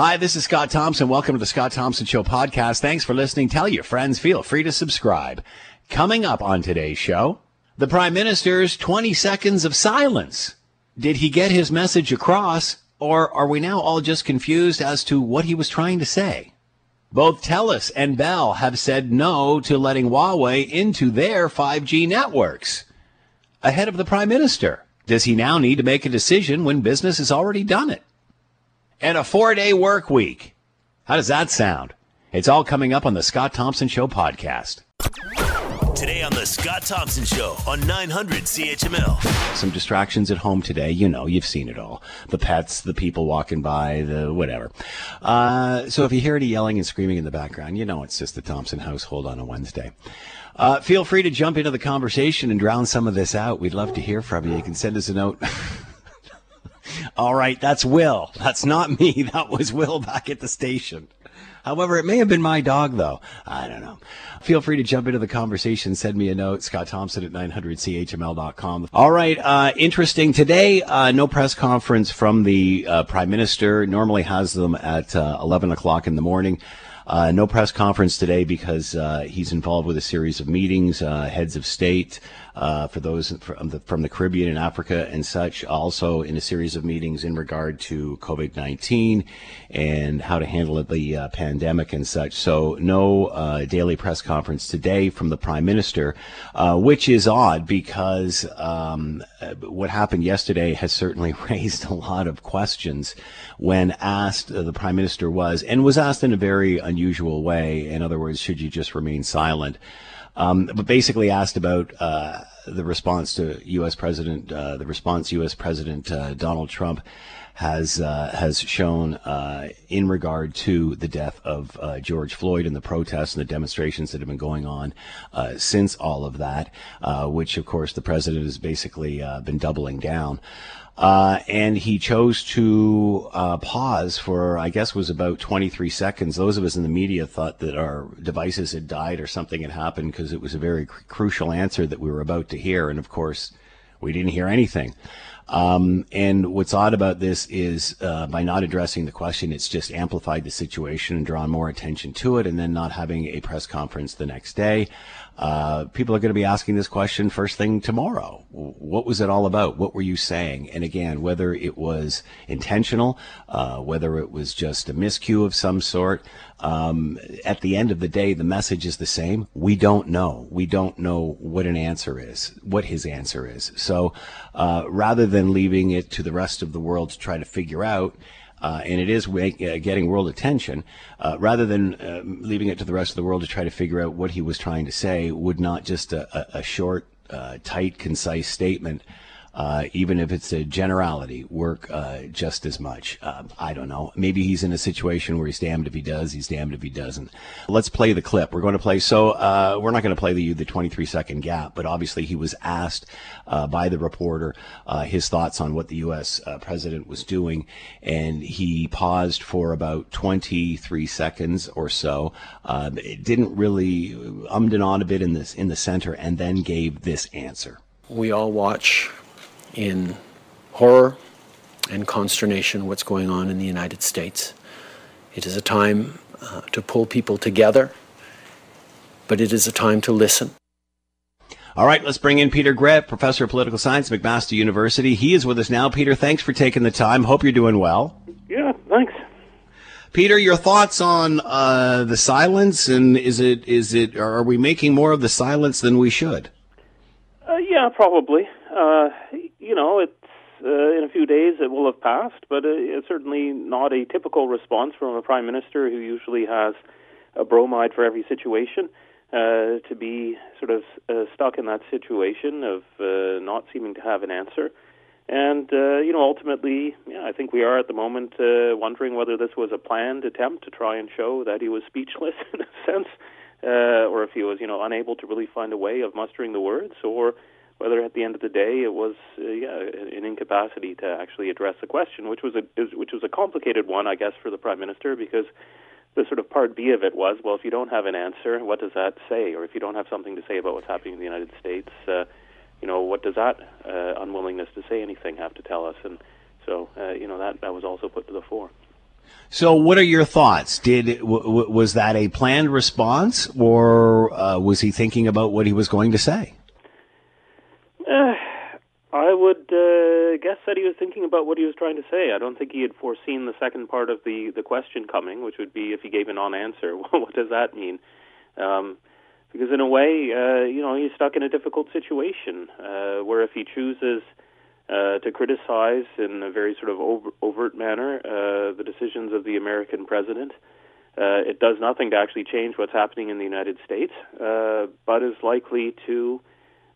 Hi, this is Scott Thompson. Welcome to the Scott Thompson Show podcast. Thanks for listening. Tell your friends. Feel free to subscribe. Coming up on today's show, the Prime Minister's 20 seconds of silence. Did he get his message across, or are we now all just confused as to what he was trying to say? Both TELUS and Bell have said no to letting Huawei into their 5G networks. Ahead of the Prime Minister, does he now need to make a decision when business has already done it? And a four day work week. How does that sound? It's all coming up on the Scott Thompson Show podcast. Today on the Scott Thompson Show on 900 CHML. Some distractions at home today. You know, you've seen it all. The pets, the people walking by, the whatever. Uh, so if you hear any yelling and screaming in the background, you know it's just the Thompson household on a Wednesday. Uh, feel free to jump into the conversation and drown some of this out. We'd love to hear from you. You can send us a note. All right, that's Will. That's not me. That was Will back at the station. However, it may have been my dog, though. I don't know. Feel free to jump into the conversation. Send me a note, Scott Thompson at 900CHML.com. All right. Uh, interesting. Today, uh, no press conference from the uh, Prime Minister. Normally has them at uh, 11 o'clock in the morning. Uh, no press conference today because uh, he's involved with a series of meetings, heads of state, uh, for those from the, from the, Caribbean and Africa and such. Also, in a series of meetings in regard to COVID 19 and how to handle the uh, pandemic and such. So, no uh, daily press conference today from the Prime Minister, which is odd because um, what happened yesterday has certainly raised a lot of questions when asked, the Prime Minister was, and was asked in a very unusual way. In other words, should you just remain silent? Um, but basically asked about uh, the response to U.S. President, uh, the response U.S. President uh, Donald Trump has uh, has shown uh, in regard to the death of uh, George Floyd and the protests and the demonstrations that have been going on since all of that, which of course the president has basically been doubling down. Uh, and he chose to uh, pause for, I guess, was about 23 seconds. Those of us in the media thought that our devices had died or something had happened because it was a very cr- crucial answer that we were about to hear. And of course, we didn't hear anything. Um, and what's odd about this is uh, by not addressing the question, it's just amplified the situation and drawn more attention to it, and then not having a press conference the next day. Uh, people are going to be asking this question first thing tomorrow. What was it all about? What were you saying? And again, whether it was intentional, uh, whether it was just a miscue of some sort, um, at the end of the day, the message is the same. We don't know. We don't know what an answer is, what his answer is. So uh, rather than leaving it to the rest of the world to try to figure out, uh, and it is make, uh, getting world attention, uh, rather than uh, leaving it to the rest of the world to try to figure out what he was trying to say, would not just a, a, a short, uh, tight, concise statement uh, even if it's a generality, work uh, just as much. Uh, I don't know. Maybe he's in a situation where he's damned if he does, he's damned if he doesn't. Let's play the clip. We're going to play. So uh, we're not going to play the the 23 second gap, but obviously he was asked uh, by the reporter uh, his thoughts on what the U.S. president was doing, and he paused for about 23 seconds or so. it didn't really ummed and on a bit in this in the center, and then gave this answer. We all watch in horror and consternation what's going on in the United States. It is a time uh, to pull people together, but it is a time to listen. All right, let's bring in Peter Graefe, professor of political science, at McMaster University. He is with us now. Peter, thanks for taking the time. Hope you're doing well. Yeah, thanks. Peter, your thoughts on uh, the silence, and is it is it are we making more of the silence than we should? Uh, yeah, probably. Uh, you know, it's uh, in a few days it will have passed, but uh, it's certainly not a typical response from a prime minister who usually has a bromide for every situation. Uh, to be sort of uh, stuck in that situation of uh, not seeming to have an answer. And, uh, you know, ultimately, yeah, I think we are at the moment uh, wondering whether this was a planned attempt to try and show that he was speechless in a sense, or if he was, you know, unable to really find a way of mustering the words, or whether at the end of the day it was uh, yeah an incapacity to actually address the question, which was a which was a complicated one, I guess, for the prime minister because the sort of part B of it was well, if you don't have an answer, what does that say, or if you don't have something to say about what's happening in the United States, uh, you know, what does that uh, unwillingness to say anything have to tell us? And so uh, you know that that was also put to the fore. So, what are your thoughts? Did w- was that a planned response, or uh, was he thinking about what he was going to say? Uh, I would uh, guess that he was thinking about what he was trying to say. I don't think he had foreseen the second part of the the question coming, which would be if he gave a non-answer. what does that mean? Um, because in a way, uh, you know, he's stuck in a difficult situation uh, where if he chooses uh, to criticize in a very sort of over, overt manner uh, the decisions of the American president. Uh, it does nothing to actually change what's happening in the United States, but is likely to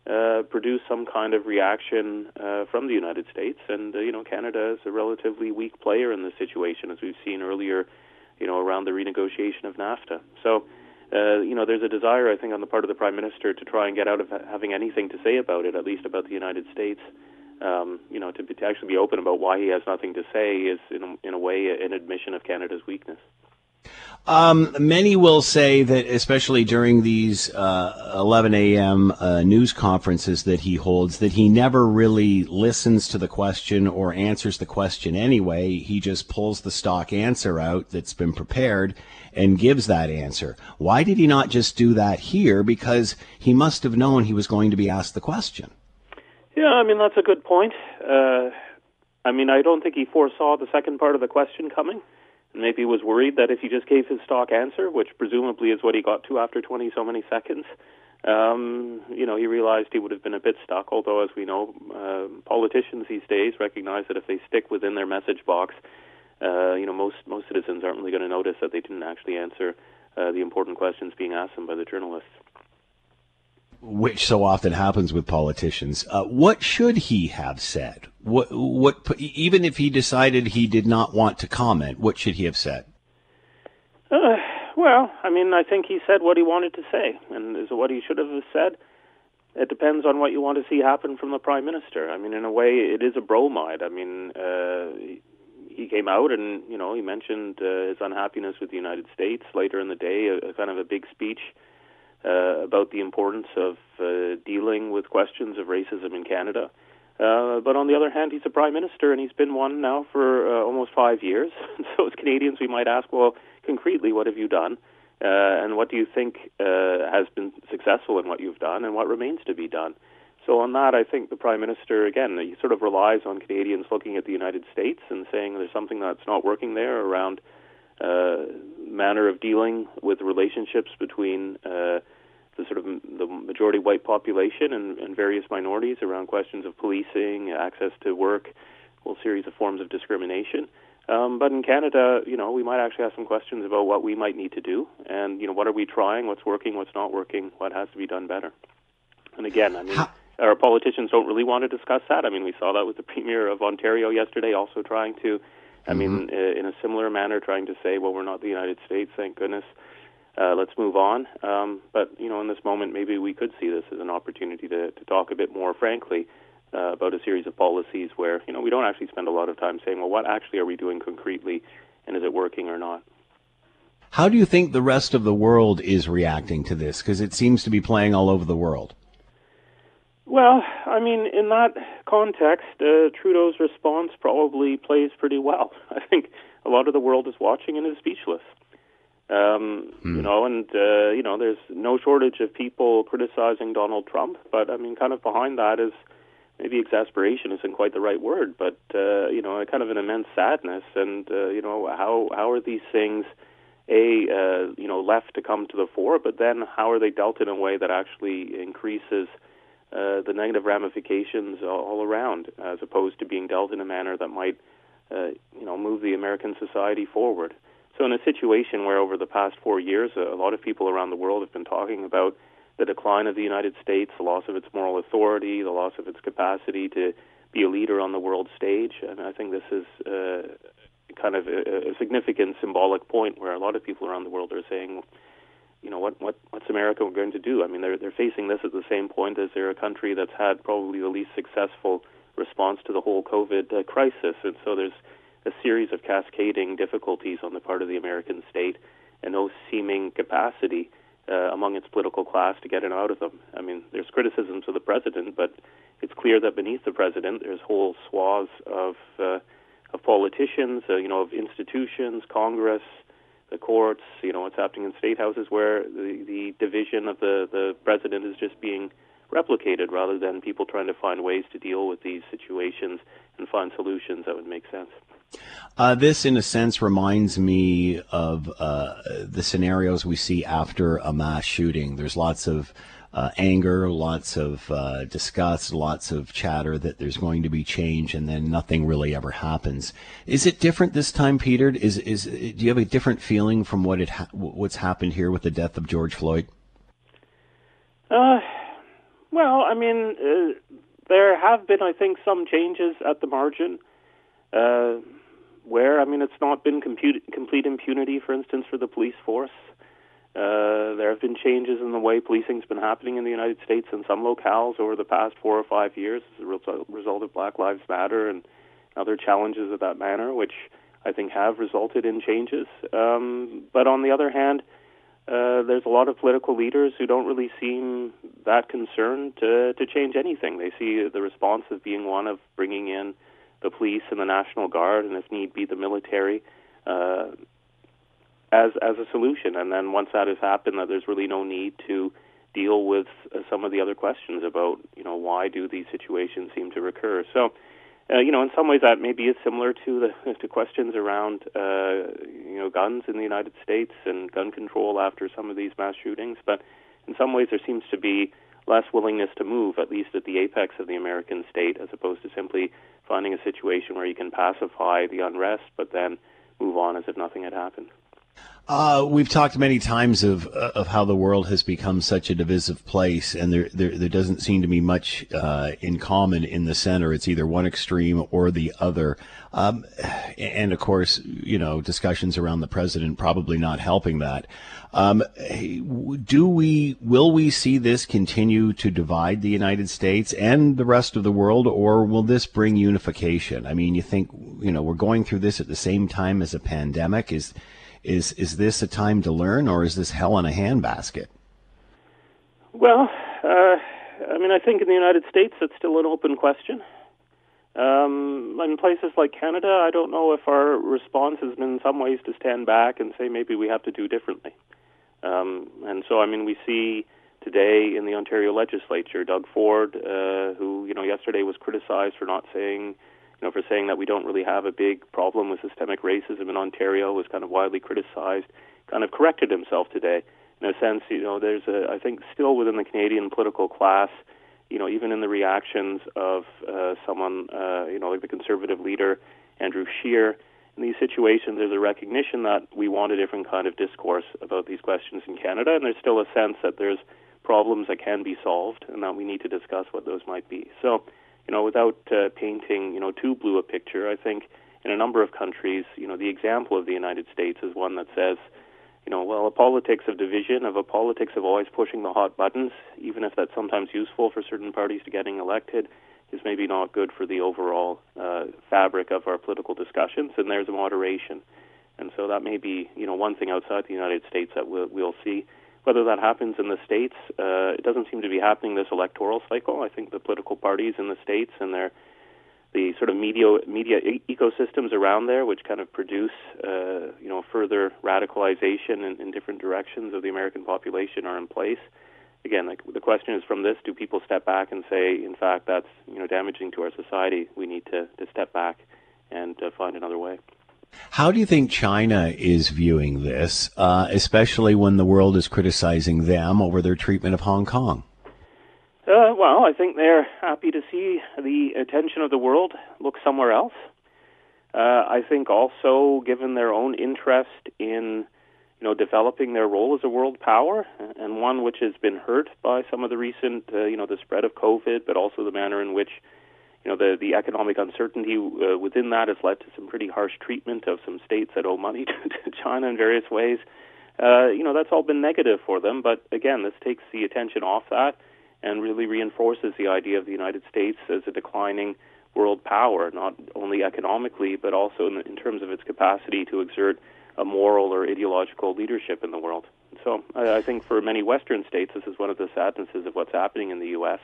uh, produce some kind of reaction uh, from the United States. And you know, Canada is a relatively weak player in this situation, as we've seen earlier, you know, around the renegotiation of NAFTA. So. Uh, you know, there's a desire, I think, on the part of the prime minister to try and get out of having anything to say about it, at least about the United States um, you know, to, to actually be open about why he has nothing to say is, in in a way, an admission of Canada's weakness. Um, many will say that, especially during these uh, 11 a.m. Uh, news conferences that he holds, that he never really listens to the question or answers the question anyway. He just pulls the stock answer out that's been prepared and gives that answer. Why did he not just do that here? Because he must have known he was going to be asked the question. Yeah, I mean that's a good point. Uh, I mean, I don't think he foresaw the second part of the question coming. Maybe was worried that if he just gave his stock answer, which presumably is what he got to after 20 so many seconds, um, you know, he realized he would have been a bit stuck. Although, as we know, uh, politicians these days recognize that if they stick within their message box, uh, you know, most most citizens aren't really going to notice that they didn't actually answer uh, the important questions being asked them by the journalists which so often happens with politicians. Uh, what should he have said? What, what, even if he decided he did not want to comment, what should he have said? Uh, well, I mean, I think he said what he wanted to say, and is what he should have said. It depends on what you want to see happen from the prime minister. I mean, in a way, it is a bromide. I mean, uh, he came out and you know he mentioned uh, his unhappiness with the United States later in the day, a, a kind of a big speech uh, about the importance of uh, dealing with questions of racism in Canada. Uh, but on the other hand, he's a prime minister, and he's been one now for uh, almost five years. so, as Canadians, we might ask, well, concretely, what have you done? Uh, and what do you think uh, has been successful in what you've done, and what remains to be done? So, on that, I think the prime minister, again, he sort of relies on Canadians looking at the United States and saying there's something that's not working there around uh, manner of dealing with relationships between uh, the sort of the majority white population and, and various minorities around questions of policing, access to work, a whole series of forms of discrimination. Um, but in Canada, you know, we might actually have some questions about what we might need to do, and you know, what are we trying, what's working, what's not working, what has to be done better. And again, I mean, our politicians don't really want to discuss that. I mean, we saw that with the premier of Ontario yesterday, also trying to, I mm-hmm. mean, uh, in a similar manner, trying to say, well, we're not the United States, thank goodness uh, let's move on. Um, but you know, in this moment, maybe we could see this as an opportunity to, to talk a bit more frankly uh, about a series of policies where you know we don't actually spend a lot of time saying, well, what actually are we doing concretely, and is it working or not? How do you think the rest of the world is reacting to this? Because it seems to be playing all over the world. Well, I mean, in that context, uh, Trudeau's response probably plays pretty well. I think a lot of the world is watching and is speechless. Um, hmm. You know, and uh, you know, there's no shortage of people criticizing Donald Trump, but I mean, kind of behind that is maybe exasperation isn't quite the right word, but uh, you know, a kind of an immense sadness, and uh, you know, how how are these things? a uh, you know left to come to the fore, but then how are they dealt in a way that actually increases uh, the negative ramifications all around, as opposed to being dealt in a manner that might uh, you know move the American society forward. So, in a situation where over the past four years, a lot of people around the world have been talking about the decline of the United States, the loss of its moral authority, the loss of its capacity to be a leader on the world stage, and I think this is uh, kind of a, a significant symbolic point where a lot of people around the world are saying, you know, what, what what's America going to do? I mean, they're they're facing this at the same point as they're a country that's had probably the least successful response to the whole COVID uh, crisis, and so there's a series of cascading difficulties on the part of the American state and no seeming capacity uh, among its political class to get it out of them. I mean, there's criticisms of the president, but it's clear that beneath the president, there's whole swaths of uh, of politicians, uh, you know, of institutions, Congress, the courts, you know, what's happening in state houses, where the, the division of the, the president is just being replicated rather than people trying to find ways to deal with these situations and find solutions that would make sense. Uh, this, in a sense, reminds me of uh, the scenarios we see after a mass shooting. There's lots of uh, anger, lots of uh, disgust, lots of chatter that there's going to be change, and then nothing really ever happens. Is it different this time, Peter? Is is do you have a different feeling from what it ha- what's happened here with the death of George Floyd? Uh, well, I mean, uh, there have been, I think, some changes at the margin. Where I mean, it's not been compute, complete impunity, for instance, for the police force. Uh, there have been changes in the way policing's been happening in the United States in some locales over the past four or five years as a result of Black Lives Matter and other challenges of that manner, which I think have resulted in changes. Um, but on the other hand, uh, there's a lot of political leaders who don't really seem that concerned to, to change anything. They see the response as being one of bringing in the police and the National Guard, and if need be, the military. Uh, as as a solution. And then once that has happened, that there's really no need to deal with uh, some of the other questions about you know why do these situations seem to recur. So. Uh, you know, in some ways, that maybe is similar to the to questions around, uh, you know, guns in the United States and gun control after some of these mass shootings. But in some ways, there seems to be less willingness to move, at least at the apex of the American state, as opposed to simply finding a situation where you can pacify the unrest, but then move on as if nothing had happened. Uh, we've talked many times of uh, of how the world has become such a divisive place, and there there, there doesn't seem to be much uh, in common in the center. It's either one extreme or the other. Um, and of course, you know, discussions around the president probably not helping that. Um, do we will we see this continue to divide the United States and the rest of the world, or will this bring unification? I mean, you think you know we're going through this at the same time as a pandemic is is is this a time to learn, or is this hell in a handbasket? Well, uh, I mean, I think in the United States it's still an open question. Um, in places like Canada, I don't know if our response has been in some ways to stand back and say maybe we have to do differently. Um, and so, I mean, we see today in the Ontario legislature, Doug Ford, uh, who you know yesterday was criticized for not saying you know, for saying that we don't really have a big problem with systemic racism in Ontario was kind of widely criticized, kind of corrected himself today. In a sense, you know, there's a, I think, still within the Canadian political class, you know, even in the reactions of uh, someone, uh, you know, like the conservative leader Andrew Scheer, in these situations, there's a recognition that we want a different kind of discourse about these questions in Canada, and there's still a sense that there's problems that can be solved and that we need to discuss what those might be. So, you know, without uh, painting, you know, too blue a picture, I think in a number of countries, you know, the example of the United States is one that says, you know, well, a politics of division, of a politics of always pushing the hot buttons, even if that's sometimes useful for certain parties to getting elected, is maybe not good for the overall uh, fabric of our political discussions. And there's a moderation, and so that may be, you know, one thing outside the United States that we'll, we'll see. Whether that happens in the states, uh, it doesn't seem to be happening this electoral cycle. I think the political parties in the states and their the sort of media media e- ecosystems around there, which kind of produce uh, you know further radicalization in, in different directions of the American population, are in place. Again, like, the question is from this: Do people step back and say, in fact, that's you know damaging to our society? We need to, to step back and uh, find another way. How do you think China is viewing this, uh, especially when the world is criticizing them over their treatment of Hong Kong? Uh, well, I think they're happy to see the attention of the world look somewhere else. Uh, I think also, given their own interest in, you know, developing their role as a world power, and one which has been hurt by some of the recent, uh, you know, the spread of COVID, but also the manner in which you know, the, the economic uncertainty uh, within that has led to some pretty harsh treatment of some states that owe money to, to China in various ways. Uh, you know, that's all been negative for them. But again, this takes the attention off that and really reinforces the idea of the United States as a declining world power, not only economically, but also in, the, in terms of its capacity to exert a moral or ideological leadership in the world. So I, I think for many Western states, this is one of the sadnesses of what's happening in the U.S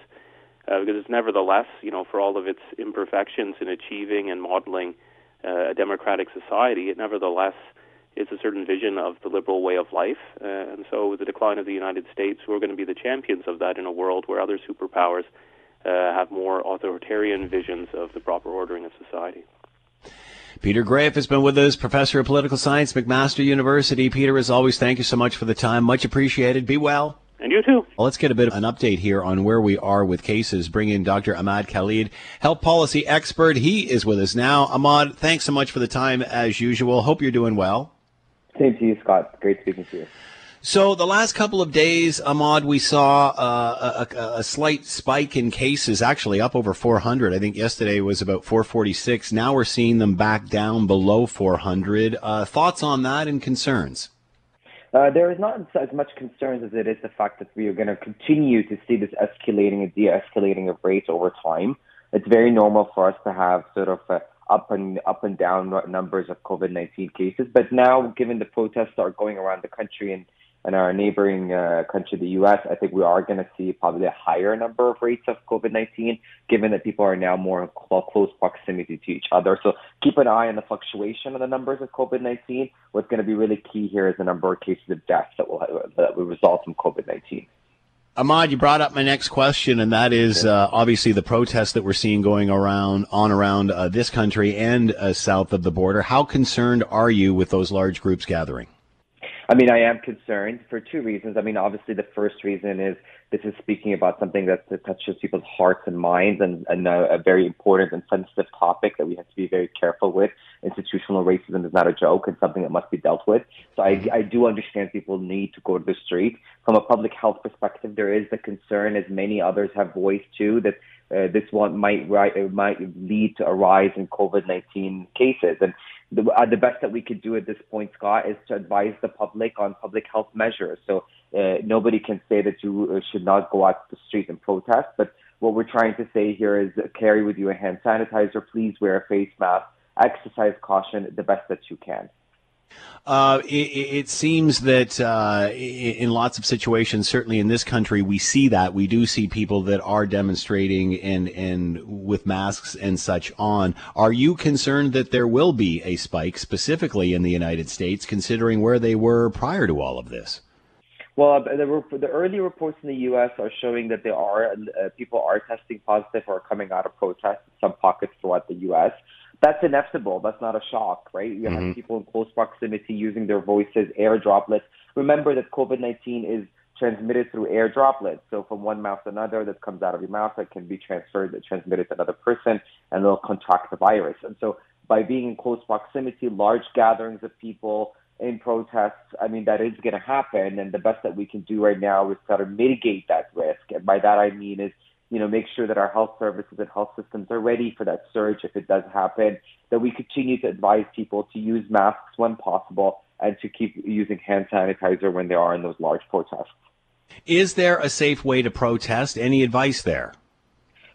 uh, because it's nevertheless, you know, for all of its imperfections in achieving and modeling uh, a democratic society, it nevertheless is a certain vision of the liberal way of life. Uh, and so, with the decline of the United States, we're going to be the champions of that in a world where other superpowers uh, have more authoritarian visions of the proper ordering of society. Peter Graefe has been with us, professor of political science, McMaster University. Peter, as always, thank you so much for the time. Much appreciated. Be well. And you too. Well, let's get a bit of an update here on where we are with cases. Bring in Dr. Ahmad Khalid, health policy expert. He is with us now. Ahmad, thanks so much for the time as usual. Hope you're doing well. Same to you, Scott. Great speaking to you. So the last couple of days, Ahmad, we saw uh, a, a, slight spike in cases, actually up over 400. I think yesterday was about 446. Now we're seeing them back down below 400. Uh, thoughts on that and concerns? Uh, there is not as much concerns as it is the fact that we are going to continue to see this escalating and de-escalating of rates over time. It's very normal for us to have sort of uh, up and up and down numbers of COVID-19 cases, but now, given the protests are going around the country and and our neighboring uh, country, the U.S., I think we are going to see probably a higher number of rates of COVID-19, given that people are now more in close proximity to each other. So keep an eye on the fluctuation of the numbers of COVID-19. What's going to be really key here is the number of cases of deaths that will that will result from COVID-19. Ahmad, you brought up my next question, and that is uh, obviously the protests that we're seeing going around on around uh, this country and uh, south of the border. How concerned are you with those large groups gathering? I mean, I am concerned for two reasons. I mean, obviously, the first reason is this is speaking about something that, touches people's hearts and minds and, and a, a, very important and sensitive topic that we have to be very careful with. Institutional racism is not a joke and something that must be dealt with. So I, I do understand people need to go to the street. From a public health perspective, there is the concern, as many others have voiced too, that uh, this one might, might lead to a rise in COVID-19 cases. And the, uh, the best that we could do at this point, Scott, is to advise the public on public health measures. So uh, nobody can say that you uh, should not go out to the street and protest. But what we're trying to say here is carry with you a hand sanitizer. Please wear a face mask. Exercise caution the best that you can. Uh, it, it, seems that uh, in lots of situations, certainly in this country, we see that we do see people that are demonstrating and and with masks and such on. Are you concerned that there will be a spike specifically in the United States, considering where they were prior to all of this? Well, the, the early reports in the U.S. are showing that there are uh, people are testing positive or coming out of protests in some pockets throughout the U.S that's inevitable. That's not a shock, right? You mm-hmm. have people in close proximity using their voices, air droplets. Remember that COVID 19 is transmitted through air droplets. So from one mouth to another that comes out of your mouth that can be transferred, transmitted to another person, and they'll contract the virus. And so by being in close proximity, large gatherings of people in protests, I mean, that is going to happen. And the best that we can do right now is try to mitigate that risk. And by that I mean is you know, make sure that our health services and health systems are ready for that surge if it does happen, that we continue to advise people to use masks when possible and to keep using hand sanitizer when they are in those large protests. Is there a safe way to protest? Any advice there?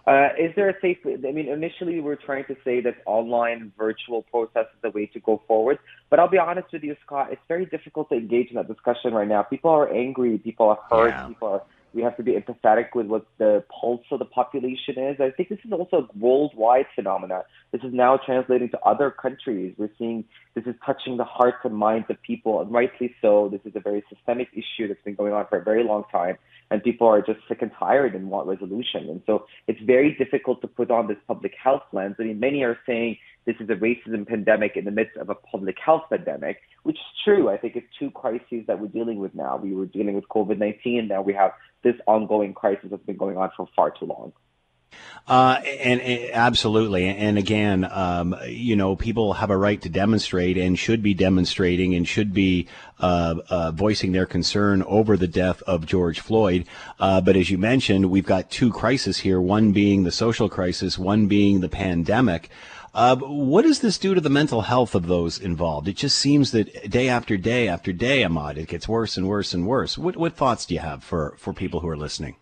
Uh, is there a safe? Way? I mean, initially we were trying to say that online virtual protest is the way to go forward. But I'll be honest with you, Scott, it's very difficult to engage in that discussion right now. People are angry, people are hurt, yeah. people are we have to be empathetic with what the pulse of the population is. I think this is also a worldwide phenomenon. This is now translating to other countries. We're seeing this is touching the hearts and minds of people, and rightly so. This is a very systemic issue that's been going on for a very long time, and people are just sick and tired and want resolution. And so it's very difficult to put on this public health lens. I mean, many are saying this is a racism pandemic in the midst of a public health pandemic, which is true. I think it's two crises that we're dealing with now. We were dealing with COVID 19, now we have this ongoing crisis that's been going on for far too long. Uh, and, and, absolutely, and again, um, you know, people have a right to demonstrate and should be demonstrating and should be uh, uh, voicing their concern over the death of George Floyd. Uh, but as you mentioned, we've got two crises here: one being the social crisis, one being the pandemic. Uh, what does this do to the mental health of those involved? It just seems that day after day after day, Ahmad, it gets worse and worse and worse. What, what thoughts do you have for, for people who are listening?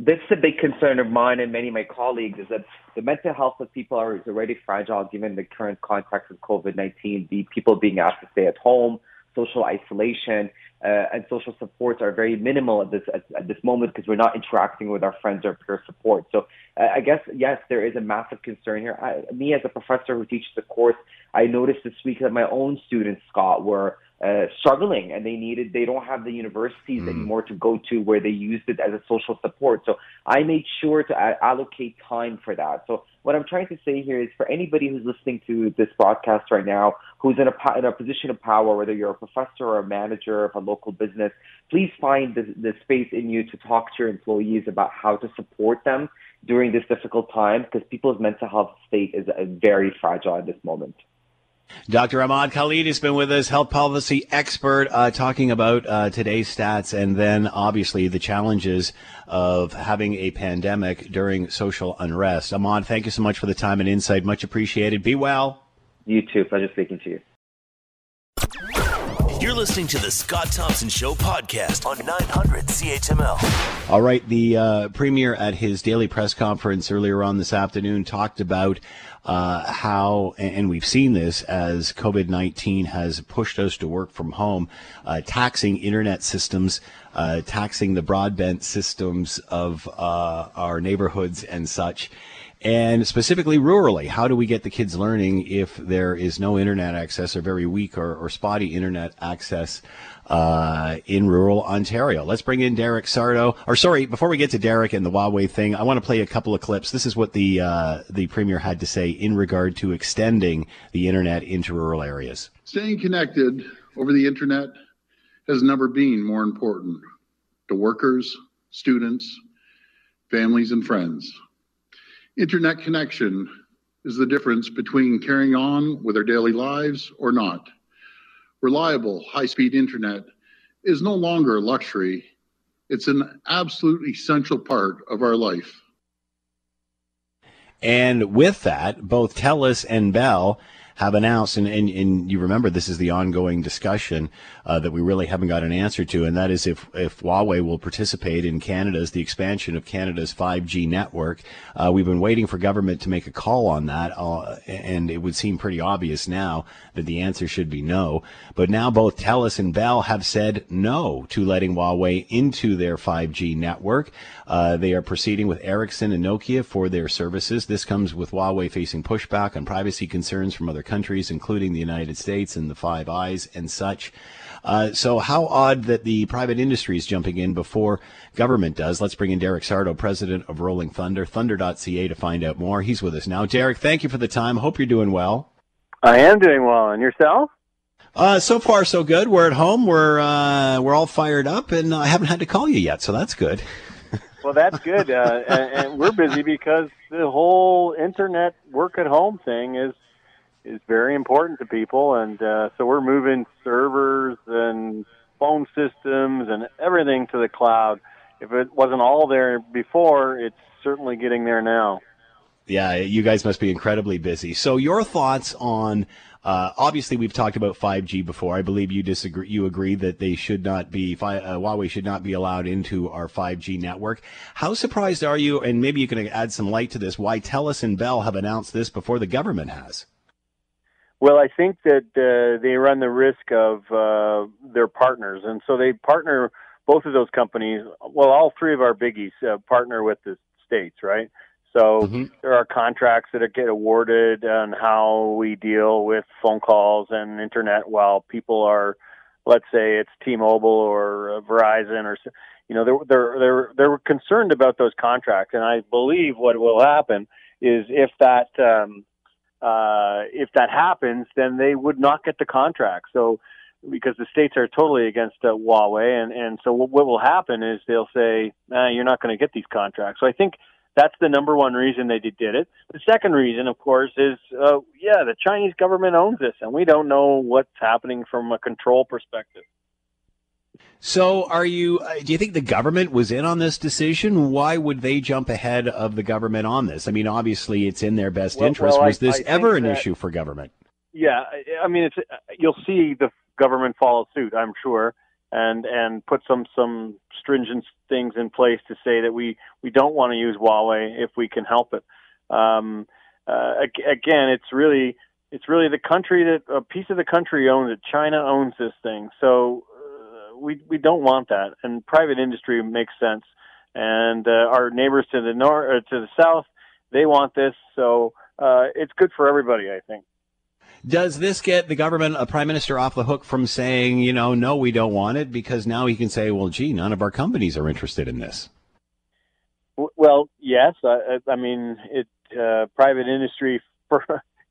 This is a big concern of mine and many of my colleagues is that the mental health of people are, is already fragile given the current context of COVID-19, the people being asked to stay at home, social isolation uh, and social supports are very minimal at this at, at this moment because we're not interacting with our friends or peer support. So uh, I guess yes, there is a massive concern here. I, me as a professor who teaches the course, I noticed this week that my own students, Scott, were uh, struggling and they needed they don't have the universities mm. anymore to go to where they used it as a social support. So i made sure to a- allocate time for that. So what i'm trying to say here is for anybody who's listening to this broadcast right now who's in a, in a position of power whether you're a professor or a manager of a local business please find the, the space in you to talk to your employees about how to support them during this difficult time because people's mental health state is very fragile at this moment Dr. Ahmad Khalid has been with us, health policy expert, uh, talking about uh, today's stats and then obviously the challenges of having a pandemic during social unrest. Ahmad, thank you so much for the time and insight. Much appreciated. Be well. You too. Pleasure speaking to you. You're listening to the Scott Thompson Show podcast on 900 CHML. All right. The uh, premier at his daily press conference earlier on this afternoon talked about uh, how, and we've seen this as COVID 19 has pushed us to work from home, uh, taxing internet systems, uh, taxing the broadband systems of uh, our neighborhoods and such and specifically rurally. How do we get the kids learning if there is no internet access or very weak or, or spotty internet access uh, in rural Ontario? Let's bring in Derek Sardo. Or sorry, before we get to Derek and the Huawei thing, I want to play a couple of clips. This is what the uh, the premier had to say in regard to extending the internet into rural areas. Staying connected over the internet has never been more important to workers, students, families, and friends. Internet connection is the difference between carrying on with our daily lives or not. Reliable, high speed internet is no longer a luxury, it's an absolute essential part of our life. And with that, both TELUS and Bell have announced, and, and, and you remember this is the ongoing discussion uh, that we really haven't got an answer to, and that is if, if Huawei will participate in Canada's, the expansion of Canada's 5G network. Uh, we've been waiting for government to make a call on that, uh, and it would seem pretty obvious now that the answer should be no. But now both TELUS and Bell have said no to letting Huawei into their 5G network. Uh, they are proceeding with Ericsson and Nokia for their services. This comes with Huawei facing pushback on privacy concerns from other countries, including the United States and the Five Eyes and such. Uh, so how odd that the private industry is jumping in before government does. Let's bring in Derek Sardo, president of Rolling Thunder, thunder.ca to find out more. He's with us now. Derek, thank you for the time. Hope you're doing well. I am doing well. And yourself? Uh, so far, so good. We're at home. We're uh, we're all fired up, and I haven't had to call you yet, so that's good. well, that's good, uh, and, and, we're busy because the whole internet work at home thing is is very important to people, and uh, so we're moving servers and phone systems and everything to the cloud. If it wasn't all there before, it's certainly getting there now. Yeah, you guys must be incredibly busy. So, your thoughts on uh, obviously, we've talked about 5G before. I believe you disagree. You agree that they should not be uh, Huawei should not be allowed into our 5G network. How surprised are you? And maybe you can add some light to this. Why TELUS and Bell have announced this before the government has? Well, I think that uh, they run the risk of uh, their partners, and so they partner both of those companies. Well, all three of our biggies uh, partner with the states, right? So mm-hmm. there are contracts that get awarded on how we deal with phone calls and internet while people are, let's say it's T-Mobile or uh, Verizon or, you know, they're they're they're they're concerned about those contracts, and I believe what will happen is if that um, uh, if that happens, then they would not get the contract. So because the states are totally against uh, Huawei, and and so what, what will happen is they'll say, nah, you're not going to get these contracts. So I think that's the number one reason they did it. The second reason, of course, is uh, yeah, the Chinese government owns this, and we don't know what's happening from a control perspective. So, are you? Uh, do you think the government was in on this decision? Why would they jump ahead of the government on this? I mean, obviously, it's in their best well, interest. Well, was I, this I ever an that, issue for government? Yeah, I mean, it's you'll see the government follow suit. I'm sure and and put some some stringent things in place to say that we we don't want to use Huawei if we can help it. Um, uh, again, it's really it's really the country that a piece of the country owns it. China owns this thing, so we we don't want that. And private industry makes sense. And uh, our neighbors to the north, uh, to the south, they want this. So uh, it's good for everybody, I think. Does this get the government, a prime minister, off the hook from saying, you know, no, we don't want it? Because now he can say, well, gee, none of our companies are interested in this. Well, yes. I, I mean, it uh, private industry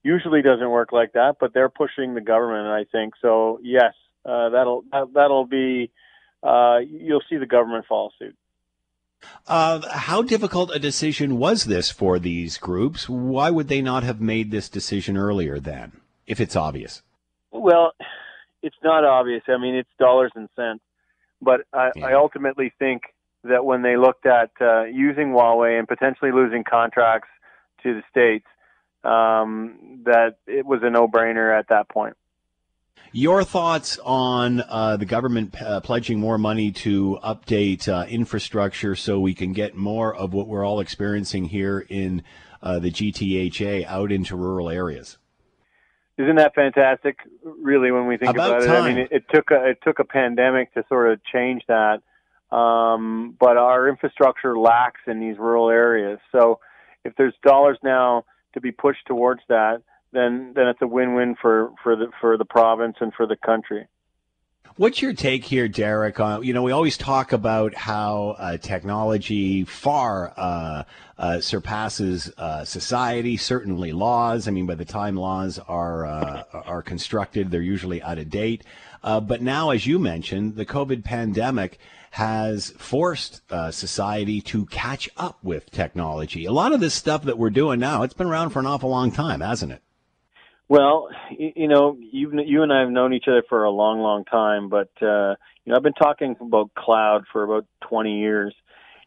usually doesn't work like that, but they're pushing the government, I think. So yes, uh, that'll that, that'll be uh, you'll see the government follow suit. Uh, how difficult a decision was this for these groups? Why would they not have made this decision earlier then, if it's obvious? Well, it's not obvious. I mean, it's dollars and cents. But I, yeah. I ultimately think that when they looked at uh, using Huawei and potentially losing contracts to the states, um, that it was a no-brainer at that point. Your thoughts on uh, the government uh, pledging more money to update uh, infrastructure so we can get more of what we're all experiencing here in uh, the GTHA out into rural areas? Isn't that fantastic? Really, when we think about, about it, I mean, it, it, took a, it took a pandemic to sort of change that, um, but our infrastructure lacks in these rural areas. So, if there's dollars now to be pushed towards that, then then it's a win-win for for the for the province and for the country. What's your take here, Derek? Uh, you know, we always talk about how uh, technology far uh, uh surpasses uh, society, certainly laws. I mean, by the time laws are uh, are constructed, they're usually out of date. but now, as you mentioned, the COVID pandemic has forced society to catch up with technology. A lot of this stuff that we're doing now, it's been around for an awful long time, hasn't it? Well, you know, you you and I have known each other for a long, long time, but uh, you know, I've been talking about cloud for about 20 years.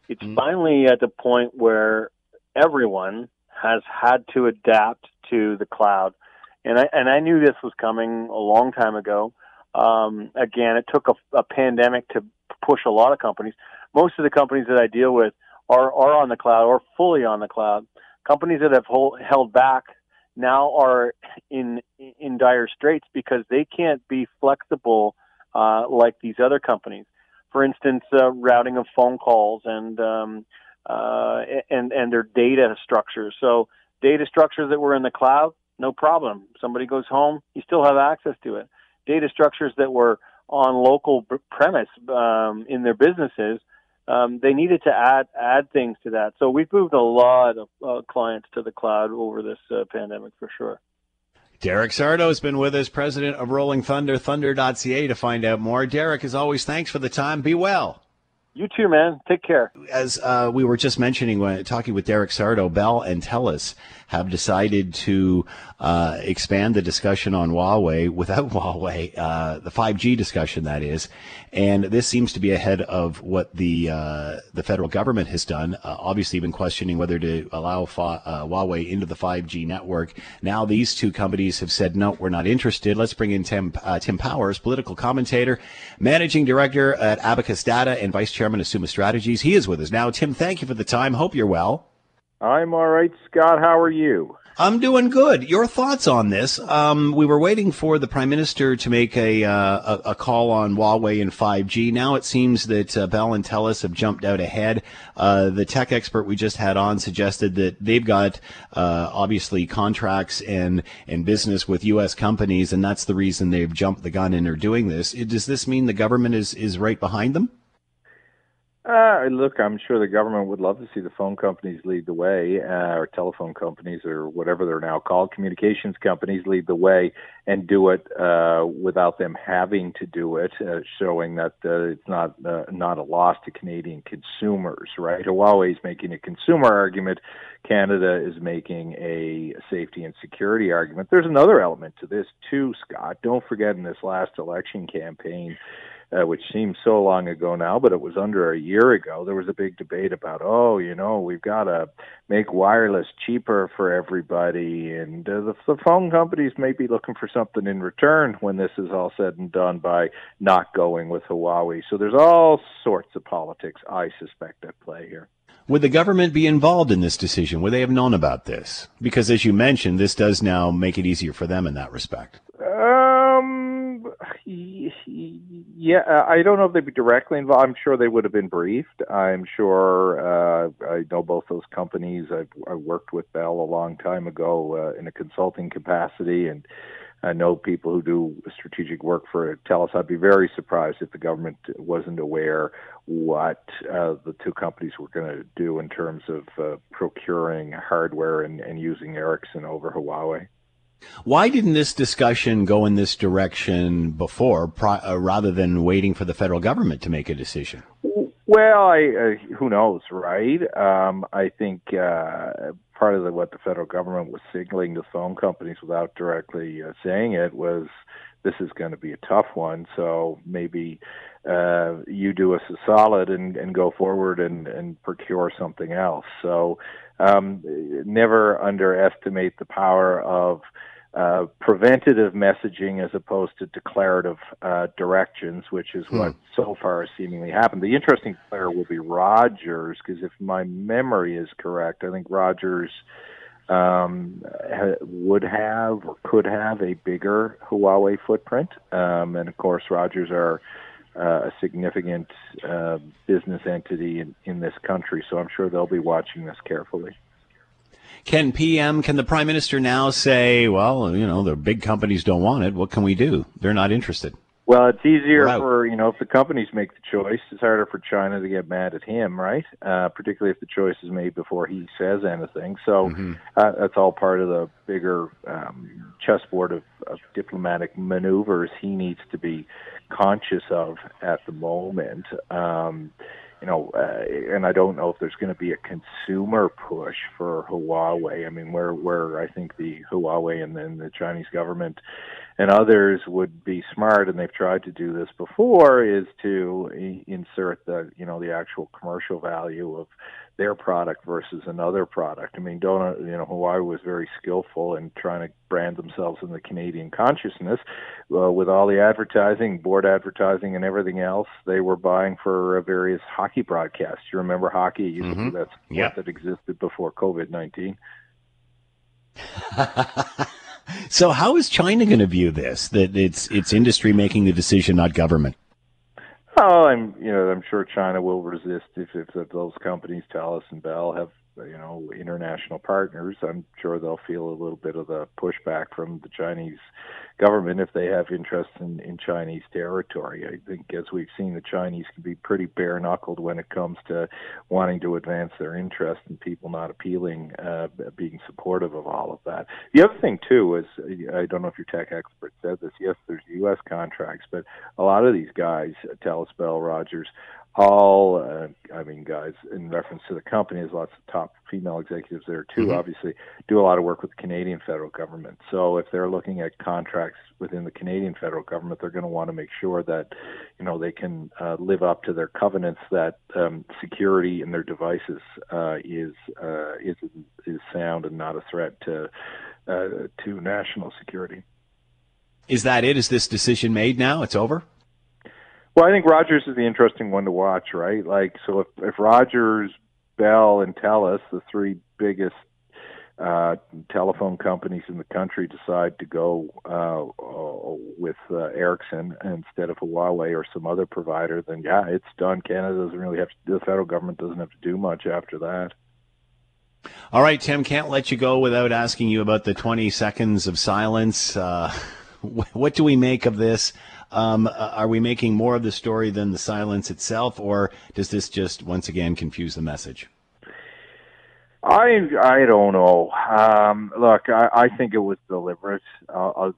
It's mm-hmm. finally at the point where everyone has had to adapt to the cloud, and I and I knew this was coming a long time ago. Um, again, it took a, a pandemic to push a lot of companies. Most of the companies that I deal with are are on the cloud or fully on the cloud. Companies that have hold, held back now are in in dire straits because they can't be flexible uh, like these other companies. For instance, uh, routing of phone calls and um, uh, and and their data structures. So data structures that were in the cloud, no problem. Somebody goes home, you still have access to it. Data structures that were on local premise um, in their businesses, um, they needed to add add things to that. So we've moved a lot of uh, clients to the cloud over this uh, pandemic for sure. Derek Sardo has been with us, president of Rolling Thunder, thunder.ca to find out more. Derek, as always, thanks for the time. Be well. You too, man. Take care. As uh, we were just mentioning when talking with Derek Sardo, Bell and Telus have decided to uh, expand the discussion on Huawei without Huawei, uh, the 5G discussion that is, and this seems to be ahead of what the uh, the federal government has done. Uh, obviously, been questioning whether to allow fa- uh, Huawei into the 5G network. Now these two companies have said no, we're not interested. Let's bring in Tim Tim Powers, political commentator, managing director at Abacus Data, and vice chairman of Summa Strategies. He is with us now. Tim, thank you for the time. Hope you're well. I'm all right, Scott. How are you? I'm doing good. Your thoughts on this? Um, we were waiting for the prime minister to make a, uh, a, a call on Huawei and 5G. Now it seems that uh, Bell and Telus have jumped out ahead. Uh, the tech expert we just had on suggested that they've got uh, obviously contracts and and business with U.S. companies, and that's the reason they've jumped the gun and are doing this. Does this mean the government is is right behind them? Uh, look, I'm sure the government would love to see the phone companies lead the way, uh, or telephone companies, or whatever they're now called, communications companies lead the way and do it uh, without them having to do it, uh, showing that uh, it's not uh, not a loss to Canadian consumers. Right? Huawei is making a consumer argument. Canada is making a safety and security argument. There's another element to this too, Scott. Don't forget in this last election campaign uh, which seems so long ago now, but it was under a year ago. There was a big debate about, oh, you know, we've got to make wireless cheaper for everybody, and uh, the, the phone companies may be looking for something in return when this is all said and done by not going with Huawei. So there's all sorts of politics, I suspect, at play here. Would the government be involved in this decision? Would they have known about this? Because as you mentioned, this does now make it easier for them in that respect. Um, yeah, I don't know if they'd be directly involved. I'm sure they would have been briefed. I'm sure. Uh, I know both those companies. I've, I worked with Bell a long time ago uh, in a consulting capacity, and I know people who do strategic work for TELUS. I'd be very surprised if the government wasn't aware what uh, the two companies were going to do in terms of uh, procuring hardware and, and using Ericsson over Huawei. Why didn't this discussion go in this direction before, pro- uh, rather than waiting for the federal government to make a decision? Well, I, uh, who knows, right? Um, I think uh, part of the, what the federal government was signaling to phone companies without directly uh, saying it was this is going to be a tough one. So maybe uh, you do us a solid and, and go forward and, and procure something else. So um, never underestimate the power of uh, preventative messaging as opposed to declarative uh, directions, which is hmm. what so far has seemingly happened. The interesting player will be Rogers, because if my memory is correct, I think Rogers um, ha- would have or could have a bigger Huawei footprint. Um, and of course, Rogers are uh, a significant uh, business entity in, in this country, so I'm sure they'll be watching this carefully. Can PM, can the prime minister now say, well, you know, the big companies don't want it. What can we do? They're not interested. Well, it's easier for you know if the companies make the choice. It's harder for China to get mad at him, right? Uh, particularly if the choice is made before he says anything. So mm-hmm. uh, that's all part of the bigger um, chessboard of, of diplomatic maneuvers he needs to be conscious of at the moment. Um, you know, uh, and I don't know if there's going to be a consumer push for Huawei. I mean, where where I think the Huawei and then the Chinese government and others would be smart, and they've tried to do this before, is to insert the you know the actual commercial value of their product versus another product. I mean, don't you know Huawei was very skillful in trying to brand themselves in the Canadian consciousness uh, with all the advertising, board advertising, and everything else they were buying for uh, various hockey broadcasts. You remember hockey? Used mm-hmm. to be that sport yep. that existed before COVID nineteen. so, how is China going to view this? That it's it's industry making the decision, not government. Oh, I'm you know I'm sure China will resist if if those companies, Telus and Bell, have you know international partners. I'm sure they'll feel a little bit of the pushback from the Chinese government if they have interest in, in Chinese territory. I think, as we've seen, the Chinese can be pretty bare knuckled when it comes to wanting to advance their interest and people not appealing, uh, being supportive of all of that. The other thing, too, is I don't know if your tech expert said this. Yes, there's U.S. contracts, but a lot of these guys, Telus Bell, Rogers, all, uh, I mean, guys, in reference to the company, there's lots of top female executives there too. Mm-hmm. Obviously, do a lot of work with the Canadian federal government. So if they're looking at contracts within the Canadian federal government, they're going to want to make sure that, you know, they can uh, live up to their covenants that um, security in their devices uh, is uh, is is sound and not a threat to uh, to national security. Is that it? Is this decision made now? It's over. Well, I think Rogers is the interesting one to watch, right? Like, so if if Rogers, Bell, and Telus, the three biggest uh, telephone companies in the country, decide to go uh, with uh, Ericsson instead of Huawei or some other provider, then yeah, it's done. Canada doesn't really have to. The federal government doesn't have to do much after that. All right, Tim, can't let you go without asking you about the 20 seconds of silence. Uh, what do we make of this? Um, uh, are we making more of the story than the silence itself, or does this just once again confuse the message? I I don't know. Um, look, I, I think it was deliberate. Uh, uh,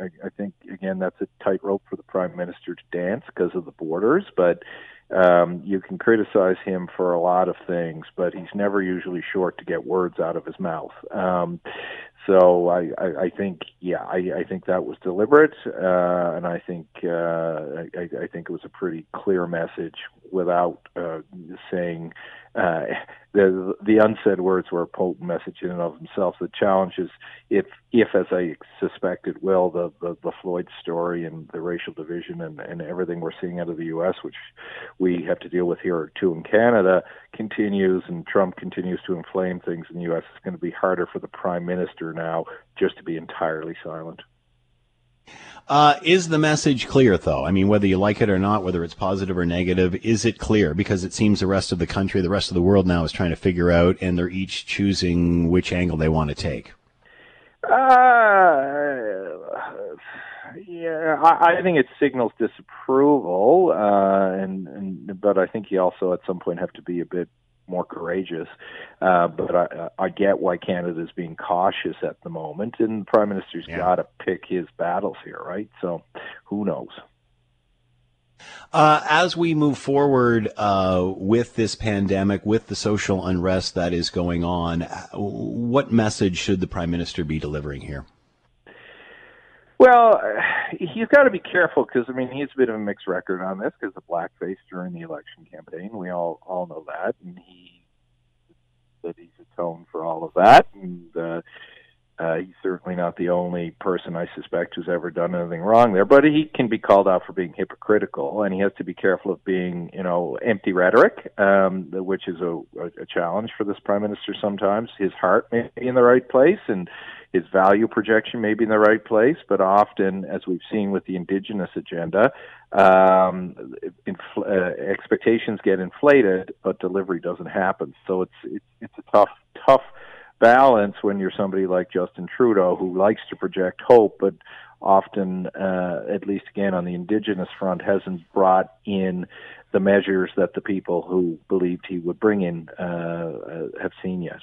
I, I think again that's a tightrope for the prime minister to dance because of the borders, but um, you can criticize him for a lot of things, but he's never usually short to get words out of his mouth. Um, so I, I, I think, yeah, I, I think that was deliberate, uh, and I think uh, I, I think it was a pretty clear message without uh, saying uh, the the unsaid words were a potent message in and of themselves. The challenge is if if as I suspect it will, the, the, the Floyd story and the racial division and, and everything we're seeing out of the US, which we have to deal with here too in Canada, continues and Trump continues to inflame things in the US, it's going to be harder for the Prime Minister now just to be entirely silent. Uh, is the message clear, though? I mean, whether you like it or not, whether it's positive or negative, is it clear? Because it seems the rest of the country, the rest of the world now is trying to figure out, and they're each choosing which angle they want to take. Uh, yeah, I, I think it signals disapproval, uh, and, and but I think you also at some point have to be a bit more courageous. Uh, but I, I get why Canada is being cautious at the moment, and the Prime Minister's yeah. got to pick his battles here, right? So, who knows? Uh, as we move forward uh, with this pandemic, with the social unrest that is going on, what message should the Prime Minister be delivering here? Well, he's got to be careful because I mean he's a bit of a mixed record on this because of blackface during the election campaign. We all all know that, and he that he's atoned for all of that, and uh, uh, he's certainly not the only person I suspect who's ever done anything wrong there. But he can be called out for being hypocritical, and he has to be careful of being, you know, empty rhetoric, um, which is a, a challenge for this prime minister. Sometimes his heart may be in the right place, and his value projection may be in the right place, but often, as we've seen with the indigenous agenda, um, infl- uh, expectations get inflated, but delivery doesn't happen. So it's it's it's a tough tough balance when you're somebody like Justin Trudeau who likes to project hope, but often, uh, at least again on the indigenous front, hasn't brought in the measures that the people who believed he would bring in uh, uh have seen yet.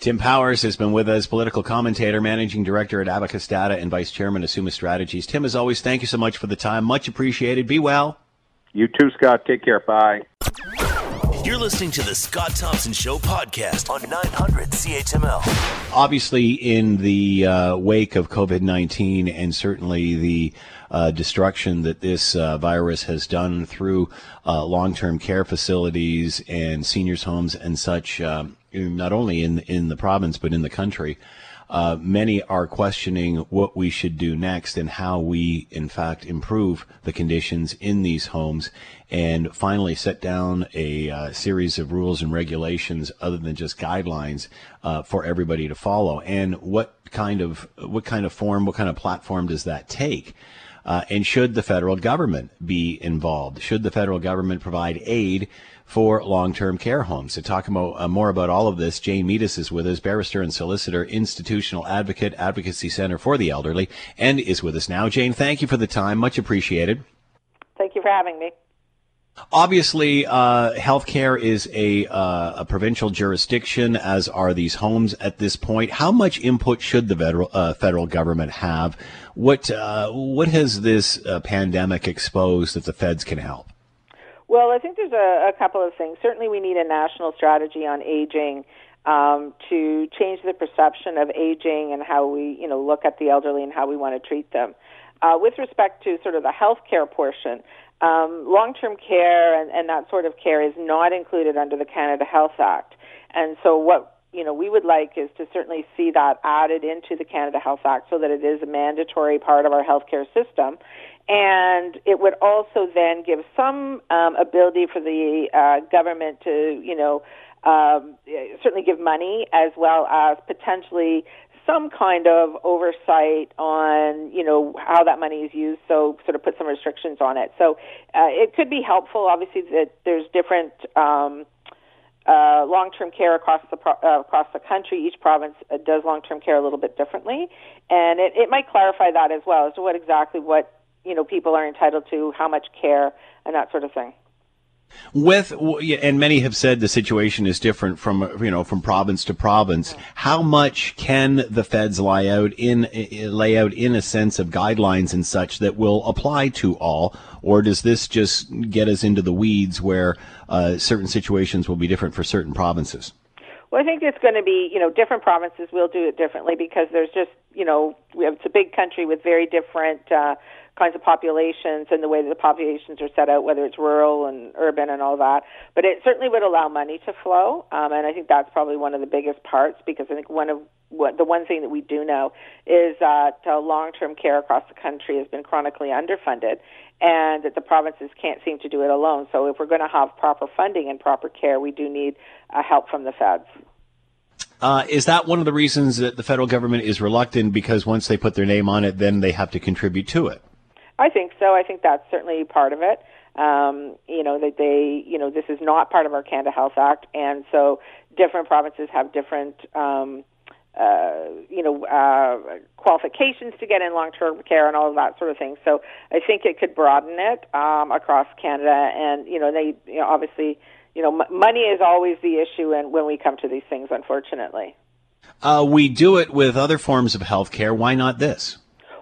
Tim Powers has been with us, political commentator, managing director at Abacus Data, and vice chairman of Summa Strategies. Tim, as always, thank you so much for the time. Much appreciated. Be well. You too, Scott. Take care. Bye. You're listening to the Scott Thompson Show podcast on 900 CHML. Obviously, in the uh, wake of COVID 19 and certainly the uh, destruction that this uh, virus has done through uh, long term care facilities and seniors' homes and such, um, not only in in the province but in the country. Uh, many are questioning what we should do next and how we, in fact, improve the conditions in these homes and finally set down a uh, series of rules and regulations other than just guidelines uh, for everybody to follow. And what kind of what kind of form, what kind of platform does that take? Uh, and should the federal government be involved? Should the federal government provide aid for long-term care homes? To talk uh, more about all of this, Jane Meadus is with us, barrister and solicitor, institutional advocate, Advocacy Center for the Elderly, and is with us now. Jane, thank you for the time. Much appreciated. Thank you for having me. Obviously, uh, healthcare is a, uh, a provincial jurisdiction, as are these homes at this point. How much input should the federal, uh, federal government have what uh, what has this uh, pandemic exposed that the feds can help? Well, I think there's a, a couple of things. Certainly, we need a national strategy on aging um, to change the perception of aging and how we, you know, look at the elderly and how we want to treat them. Uh, with respect to sort of the healthcare portion, um, long-term care and, and that sort of care is not included under the Canada Health Act. And so, what you know, we would like is to certainly see that added into the Canada Health Act so that it is a mandatory part of our healthcare system. And it would also then give some um, ability for the uh, government to, you know, um, certainly give money as well as potentially some kind of oversight on, you know, how that money is used. So sort of put some restrictions on it. So uh, it could be helpful. Obviously, that there's different. Um, uh, long-term care across the pro- uh, across the country. Each province uh, does long-term care a little bit differently, and it, it might clarify that as well as to what exactly what you know people are entitled to, how much care, and that sort of thing. With and many have said the situation is different from you know from province to province. How much can the feds lay out in lay out in a sense of guidelines and such that will apply to all, or does this just get us into the weeds where uh, certain situations will be different for certain provinces? Well, I think it's going to be, you know, different provinces will do it differently because there's just, you know, have, it's a big country with very different uh, kinds of populations and the way that the populations are set out, whether it's rural and urban and all that. But it certainly would allow money to flow, um, and I think that's probably one of the biggest parts because I think one of what, the one thing that we do know is that uh, long-term care across the country has been chronically underfunded, and that the provinces can't seem to do it alone. So if we're going to have proper funding and proper care, we do need uh, help from the feds. Uh, is that one of the reasons that the federal government is reluctant because once they put their name on it, then they have to contribute to it? I think so. I think that's certainly part of it. Um, you know that they, you know, this is not part of our Canada Health Act, and so different provinces have different, um, uh, you know, uh, qualifications to get in long-term care and all of that sort of thing. So I think it could broaden it um, across Canada, and you know, they, you know, obviously you know, m- money is always the issue and when we come to these things, unfortunately. Uh, we do it with other forms of health care. Why not this?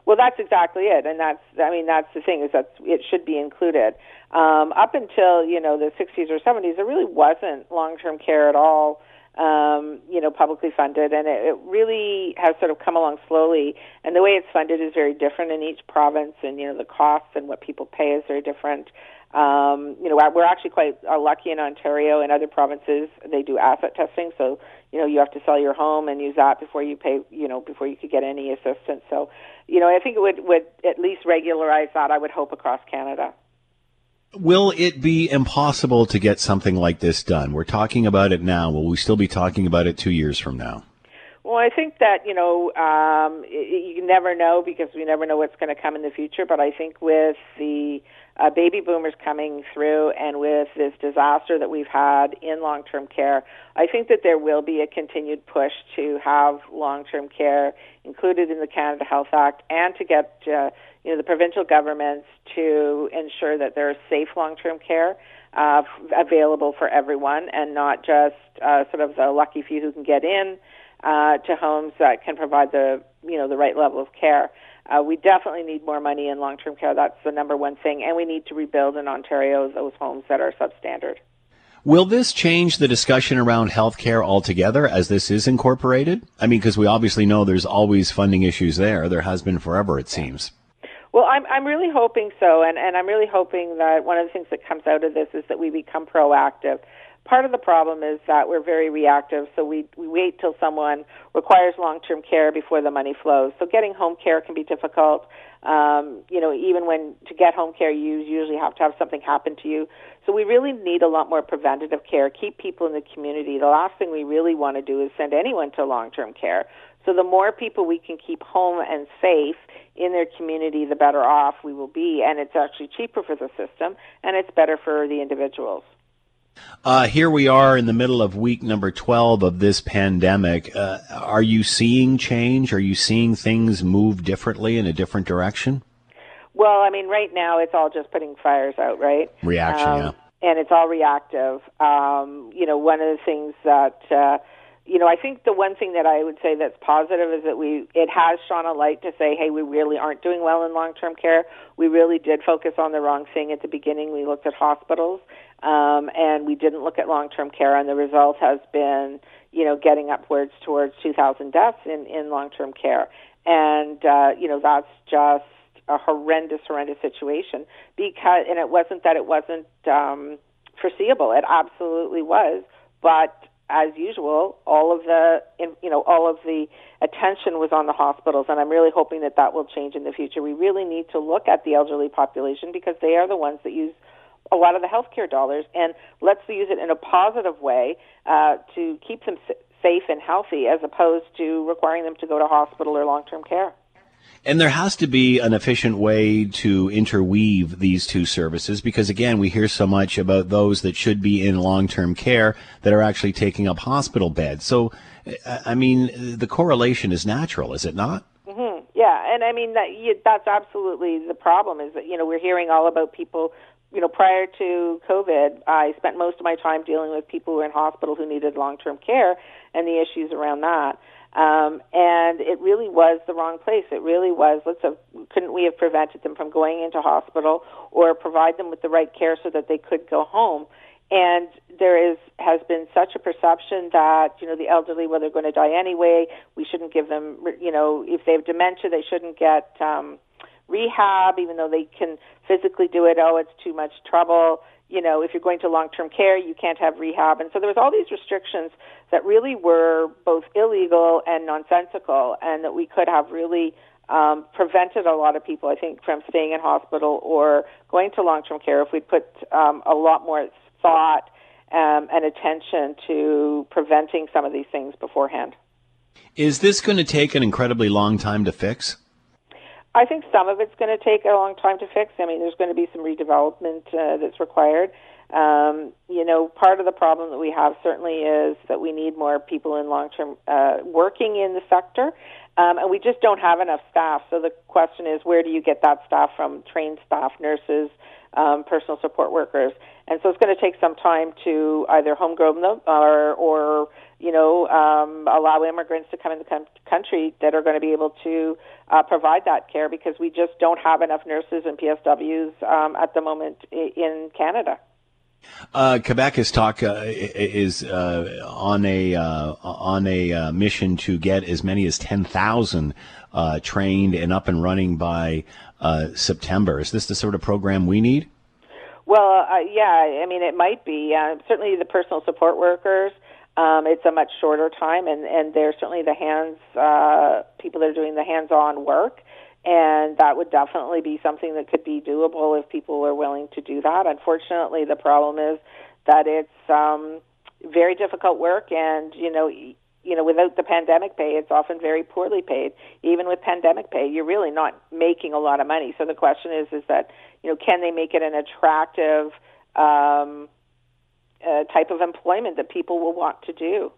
Well, that's exactly it, and that's I mean that's the thing is that it should be included. Um, up until you know the 60s or 70s, there really wasn't long-term care at all. Um, you know, publicly funded, and it, it really has sort of come along slowly. And the way it's funded is very different in each province, and you know the costs and what people pay is very different. Um, you know, we're actually quite uh, lucky in Ontario and other provinces. They do asset testing, so you know you have to sell your home and use that before you pay. You know, before you could get any assistance. So, you know, I think it would would at least regularize that. I would hope across Canada. Will it be impossible to get something like this done? We're talking about it now. Will we still be talking about it two years from now? Well, I think that you know um, you never know because we never know what's going to come in the future. But I think with the uh, baby boomers coming through and with this disaster that we've had in long-term care, I think that there will be a continued push to have long-term care included in the Canada Health Act and to get uh, you know the provincial governments to ensure that there is safe long-term care uh, available for everyone and not just uh, sort of the lucky few who can get in uh, to homes that can provide the you know the right level of care. Uh, we definitely need more money in long-term care. That's the number one thing, and we need to rebuild in Ontario those homes that are substandard. Will this change the discussion around healthcare altogether as this is incorporated? I mean, because we obviously know there's always funding issues there. There has been forever, it seems. Well, I'm I'm really hoping so, and and I'm really hoping that one of the things that comes out of this is that we become proactive part of the problem is that we're very reactive, so we, we wait till someone requires long term care before the money flows. So getting home care can be difficult. Um, you know, even when to get home care, you usually have to have something happen to you. So we really need a lot more preventative care, keep people in the community. The last thing we really want to do is send anyone to long term care. So the more people we can keep home and safe in their community, the better off we will be. And it's actually cheaper for the system and it's better for the individuals. Uh, here we are in the middle of week number 12 of this pandemic. Uh, are you seeing change? Are you seeing things move differently in a different direction? Well, I mean, right now it's all just putting fires out, right? Reaction, um, yeah. And it's all reactive. Um, you know, one of the things that, uh, you know, I think the one thing that I would say that's positive is that we, it has shone a light to say, hey, we really aren't doing well in long-term care. We really did focus on the wrong thing at the beginning. We looked at hospitals um, and we didn't look at long-term care, and the result has been, you know, getting upwards towards 2,000 deaths in, in long-term care, and uh, you know that's just a horrendous, horrendous situation. Because, and it wasn't that it wasn't um, foreseeable; it absolutely was, but as usual, all of the you know all of the attention was on the hospitals, and I'm really hoping that that will change in the future. We really need to look at the elderly population because they are the ones that use a lot of the healthcare dollars, and let's use it in a positive way uh, to keep them safe and healthy, as opposed to requiring them to go to hospital or long-term care. And there has to be an efficient way to interweave these two services because, again, we hear so much about those that should be in long term care that are actually taking up hospital beds. So, I mean, the correlation is natural, is it not? Mm-hmm. Yeah, and I mean that that's absolutely the problem. Is that you know we're hearing all about people you know, prior to COVID, I spent most of my time dealing with people who were in hospital who needed long-term care and the issues around that. Um, and it really was the wrong place. It really was. Let's have, couldn't we have prevented them from going into hospital or provide them with the right care so that they could go home? And there is has been such a perception that you know the elderly, well, they're going to die anyway. We shouldn't give them, you know, if they have dementia, they shouldn't get. Um, rehab, even though they can physically do it. Oh, it's too much trouble. You know, if you're going to long-term care, you can't have rehab. And so there was all these restrictions that really were both illegal and nonsensical, and that we could have really um, prevented a lot of people, I think, from staying in hospital or going to long-term care if we'd put um, a lot more thought um, and attention to preventing some of these things beforehand. Is this going to take an incredibly long time to fix? I think some of it's going to take a long time to fix. I mean, there's going to be some redevelopment uh, that's required. Um, you know, part of the problem that we have certainly is that we need more people in long term uh, working in the sector, um, and we just don't have enough staff. So the question is, where do you get that staff from? Trained staff, nurses, um, personal support workers, and so it's going to take some time to either homegrown them or, or you know, um, allow immigrants to come in the country that are going to be able to uh, provide that care because we just don't have enough nurses and PSWs um, at the moment in Canada. Uh, Quebec is talk uh, is uh, on a uh, on a uh, mission to get as many as ten thousand uh, trained and up and running by September. Is this the sort of program we need? Well, yeah, I mean it might be. certainly, the personal support workers. Um, it's a much shorter time, and and they're certainly the hands people that are doing the hands-on work and that would definitely be something that could be doable if people were willing to do that. Unfortunately, the problem is that it's um, very difficult work, and you know, you know, without the pandemic pay, it's often very poorly paid. Even with pandemic pay, you're really not making a lot of money. So the question is, is that you know, can they make it an attractive um, uh, type of employment that people will want to do?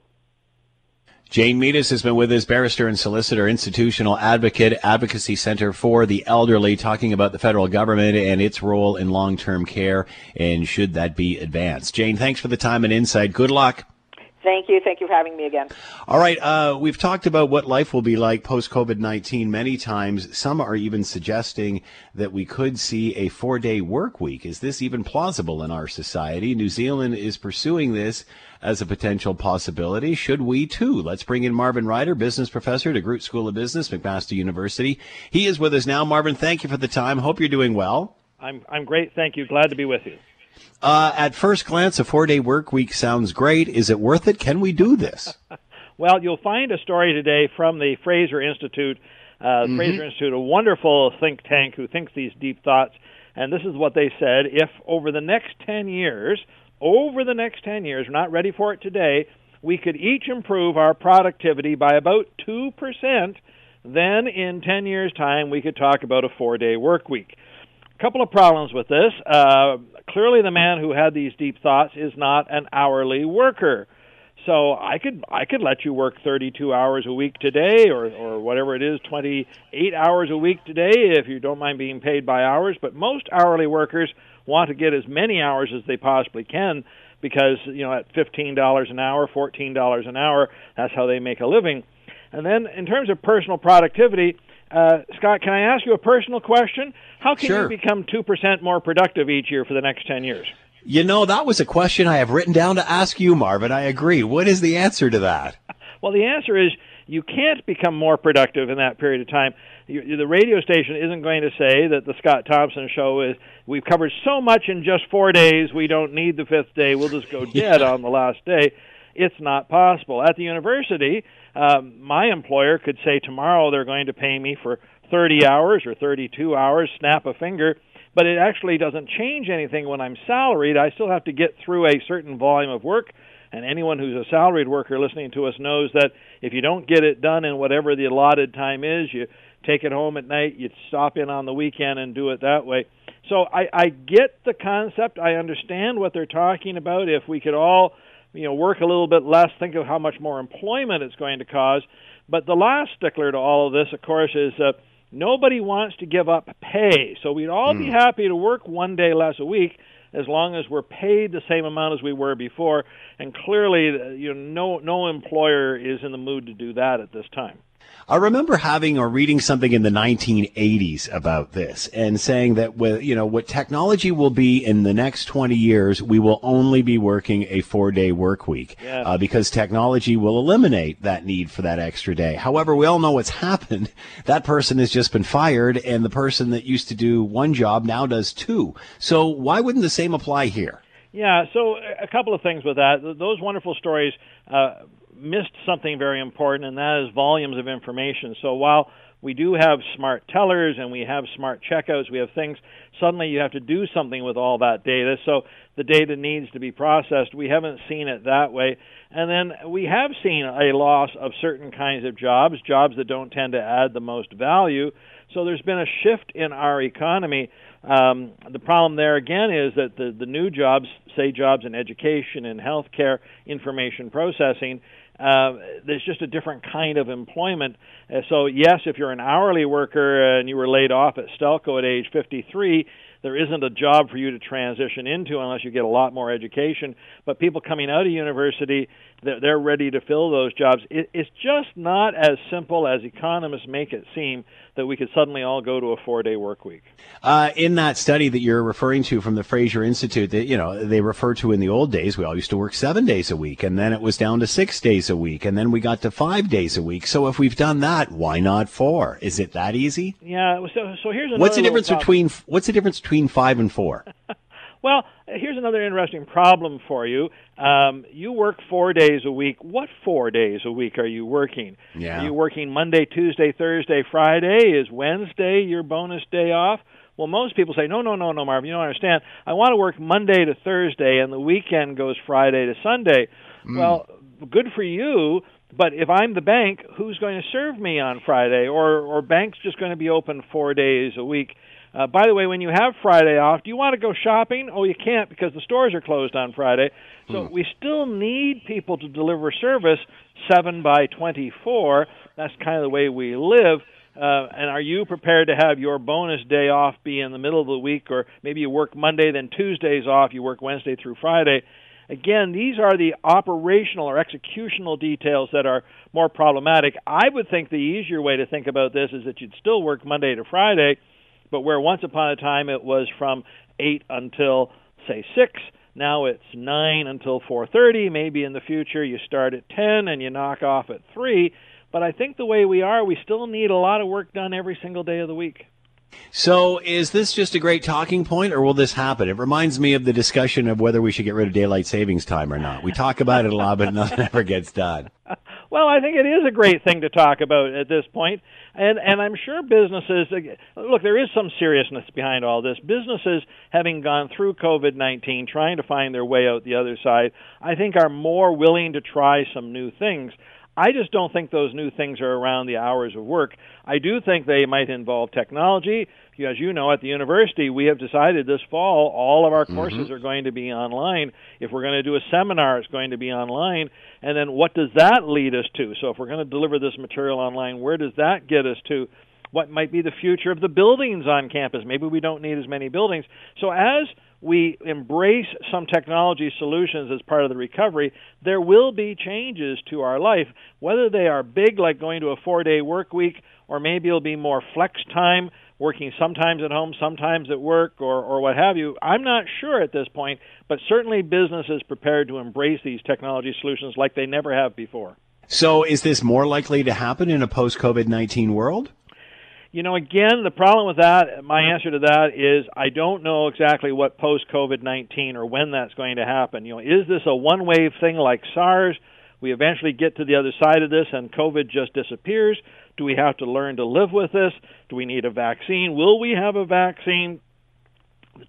Jane Meadus has been with us, barrister and solicitor, institutional advocate, advocacy center for the elderly, talking about the federal government and its role in long-term care and should that be advanced. Jane, thanks for the time and insight. Good luck. Thank you. Thank you for having me again. All right. Uh, we've talked about what life will be like post COVID 19 many times. Some are even suggesting that we could see a four day work week. Is this even plausible in our society? New Zealand is pursuing this as a potential possibility. Should we too? Let's bring in Marvin Ryder, business professor at DeGroote School of Business, McMaster University. He is with us now. Marvin, thank you for the time. Hope you're doing well. I'm, I'm great. Thank you. Glad to be with you. Uh, at first glance, a four day work week sounds great. Is it worth it? Can we do this? well, you'll find a story today from the Fraser Institute. Uh, mm-hmm. Fraser Institute, a wonderful think tank who thinks these deep thoughts. And this is what they said if over the next 10 years, over the next 10 years, we're not ready for it today, we could each improve our productivity by about 2%, then in 10 years' time, we could talk about a four day work week. Couple of problems with this. Uh, clearly, the man who had these deep thoughts is not an hourly worker. So I could I could let you work 32 hours a week today, or or whatever it is, 28 hours a week today, if you don't mind being paid by hours. But most hourly workers want to get as many hours as they possibly can because you know at fifteen dollars an hour, fourteen dollars an hour, that's how they make a living. And then in terms of personal productivity, uh, Scott, can I ask you a personal question? How can sure. you become two percent more productive each year for the next ten years? You know, that was a question I have written down to ask you, Marvin. I agree. What is the answer to that? Well, the answer is you can't become more productive in that period of time. You, the radio station isn't going to say that the Scott Thompson show is we've covered so much in just four days, we don't need the fifth day. We'll just go dead yeah. on the last day. It's not possible. At the university, um, my employer could say tomorrow they're going to pay me for 30 hours or 32 hours, snap a finger, but it actually doesn't change anything when I'm salaried. I still have to get through a certain volume of work and anyone who's a salaried worker listening to us knows that if you don't get it done in whatever the allotted time is, you take it home at night, you stop in on the weekend and do it that way. So I, I get the concept. I understand what they're talking about. If we could all, you know, work a little bit less, think of how much more employment it's going to cause. But the last stickler to all of this, of course, is uh, nobody wants to give up pay. So we'd all mm. be hmm. happy to work one day less a week as long as we're paid the same amount as we were before. And clearly, you know, no no employer is in the mood to do that at this time. I remember having or reading something in the 1980s about this and saying that with, you know, what technology will be in the next 20 years, we will only be working a four day work week Yeah. uh, because technology will eliminate that need for that extra day. However, we all know what's happened. That person has just been fired and the person that used to do one job now does two. So why wouldn't the same apply here? Yeah, so a couple of things with that. Those wonderful stories uh, missed something very important, and that is volumes of information. So while we do have smart tellers and we have smart checkouts, we have things, suddenly you have to do something with all that data. So the data needs to be processed. We haven't seen it that way. And then we have seen a loss of certain kinds of jobs, jobs that don't tend to add the most value. So there's been a shift in our economy. Um, the problem there again is that the, the new jobs, say jobs in education and healthcare, information processing, uh, there's just a different kind of employment. Uh, so yes, if you're an hourly worker and you were laid off at Stelco at age 53, there isn't a job for you to transition into unless you get a lot more education. But people coming out of university, they're, they're ready to fill those jobs. It, it's just not as simple as economists make it seem that we could suddenly all go to a four-day work week. Uh, in that study that you're referring to from the Fraser Institute, that you know they refer to in the old days, we all used to work seven days a week, and then it was down to six days a week, and then we got to five days a week. So if we've done that, why not four? Is it that easy? Yeah. So so here's another What's the difference topic. between What's the difference between five and four? Well, here's another interesting problem for you. Um, you work four days a week. What four days a week are you working? Yeah. Are you working Monday, Tuesday, Thursday, Friday? Is Wednesday your bonus day off? Well, most people say, no, no, no, no, Marv, you don't understand. I want to work Monday to Thursday, and the weekend goes Friday to Sunday. Well, good for you, but if I'm the bank, who's going to serve me on Friday? Or, or bank's just going to be open four days a week? Uh, by the way, when you have Friday off, do you want to go shopping? Oh, you can't because the stores are closed on Friday. So we still need people to deliver service 7 by 24. That's kind of the way we live. Uh, and are you prepared to have your bonus day off be in the middle of the week, or maybe you work Monday, then Tuesdays off, you work Wednesday through Friday? Again, these are the operational or executional details that are more problematic. I would think the easier way to think about this is that you'd still work Monday to Friday, but where once upon a time it was from 8 until say 6 now it's 9 until 4:30 maybe in the future you start at 10 and you knock off at 3 but I think the way we are we still need a lot of work done every single day of the week So is this just a great talking point, or will this happen? It reminds me of the discussion of whether we should get rid of daylight savings time or not. We talk about it a lot, but nothing ever gets done. Well, I think it is a great thing to talk about at this point, and and I'm sure businesses look. There is some seriousness behind all this. Businesses, having gone through COVID-19, trying to find their way out the other side, I think are more willing to try some new things. I just don't think those new things are around the hours of work. I do think they might involve technology. As you know, at the university, we have decided this fall all of our mm-hmm. courses are going to be online. If we're going to do a seminar, it's going to be online. And then what does that lead us to? So if we're going to deliver this material online, where does that get us to? What might be the future of the buildings on campus? Maybe we don't need as many buildings. So as we embrace some technology solutions as part of the recovery, there will be changes to our life, whether they are big, like going to a four day work week, or maybe it'll be more flex time, working sometimes at home, sometimes at work, or, or what have you. I'm not sure at this point, but certainly business is prepared to embrace these technology solutions like they never have before. So is this more likely to happen in a post COVID 19 world? You know, again, the problem with that, my mm-hmm. answer to that is I don't know exactly what post COVID 19 or when that's going to happen. You know, is this a one wave thing like SARS? We eventually get to the other side of this and COVID just disappears. Do we have to learn to live with this? Do we need a vaccine? Will we have a vaccine?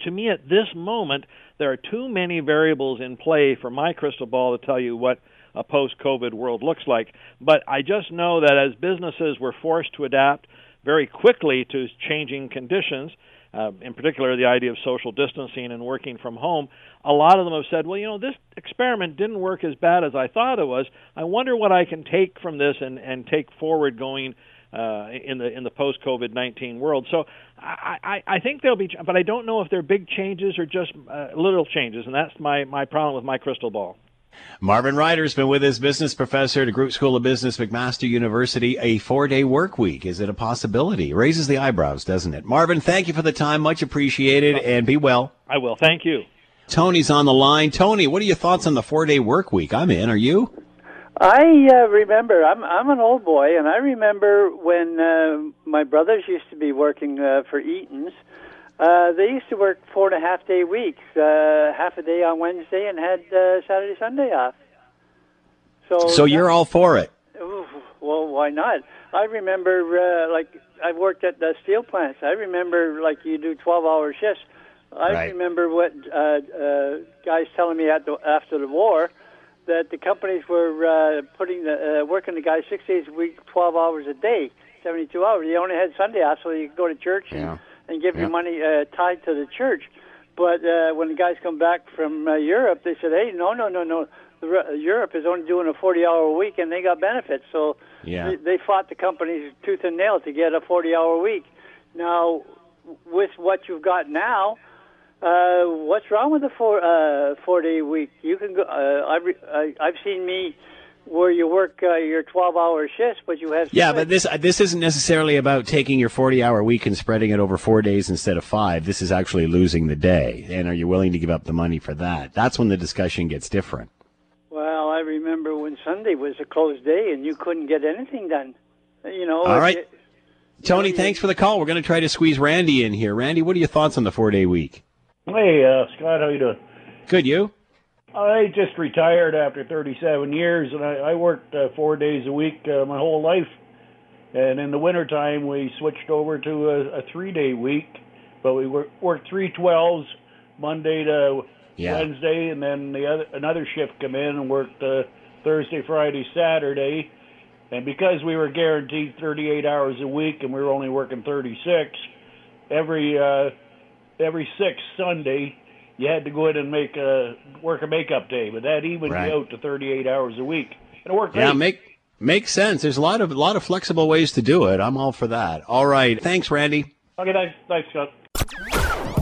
To me, at this moment, there are too many variables in play for my crystal ball to tell you what a post COVID world looks like. But I just know that as businesses were forced to adapt very quickly to changing conditions, uh, in particular the idea of social distancing and working from home, a lot of them have said, well, you know, this experiment didn't work as bad as I thought it was. I wonder what I can take from this and, and take forward going uh, in the in the post COVID nineteen world. So I, I, I think there'll be, but I don't know if they're big changes or just uh, little changes, and that's my my problem with my crystal ball. Marvin Ryder's been with us, business professor at the DeGroote School of Business, McMaster University. A four day work week. Is it a possibility? Raises the eyebrows, doesn't it? Marvin, thank you for the time. Much appreciated and be well. I will. Thank you. Tony's on the line. Tony, what are your thoughts on the four day work week? I'm in. Are you? I uh, remember. I'm I'm an old boy, and I remember when uh, my brothers used to be working uh, for Eaton's. Uh, they used to work four and a half day weeks, uh, half a day on Wednesday, and had uh, Saturday Sunday off. So, So you're all for it. Ooh, well, why not? I remember, uh, like, I've worked at the steel plants. I remember, like, you do 12 hour shifts. I Right. remember what uh, uh, guys telling me at the, after the war that the companies were uh, putting the, uh, working the guys six days a week, 12 hours a day, 72 hours. You only had Sunday off so you could go to church Yeah. and, and give Yeah. your money uh, tied to the church. But uh, when the guys come back from uh, Europe, they said, "Hey, no, no, no, no. The, Re- Europe is only doing a 40-hour week, and they got benefits." So Yeah. they, they fought the companies tooth and nail to get a 40-hour week. Now, with what you've got now, uh, what's wrong with the four uh, four-day week? You can go. Uh, I, re- I I've seen me where you work uh, your 12-hour shifts, but you have Yeah, but this this isn't necessarily about taking your 40 hour week and spreading it over four days instead of five. This is actually losing the day. And are you willing to give up the money for that? That's when the discussion gets different. Well, I remember when Sunday was a closed day and you couldn't get anything done. You know. All if right. you- Tony, thanks for the call. We're going to try to squeeze Randy in here. Randy, what are your thoughts on the four day week? Hey, uh, Scott, how you doing? Good, you? I just retired after 37 years, and I, I worked uh, four days a week uh, my whole life. And in the wintertime, we switched over to a, a three-day week, but we wor- worked three twelves, Monday to Yeah. Wednesday, and then the other another shift come in and worked uh, Thursday, Friday, Saturday. And because we were guaranteed 38 hours a week, and we were only working 36, every uh, every sixth Sunday, you had to go in and make a work a makeup day, but that evened Right. you out to 38 hours a week. And it worked Yeah, great. make makes sense. There's a lot of a lot of flexible ways to do it. I'm all for that. All right. Thanks, Randy. Okay, thanks, thanks, Scott.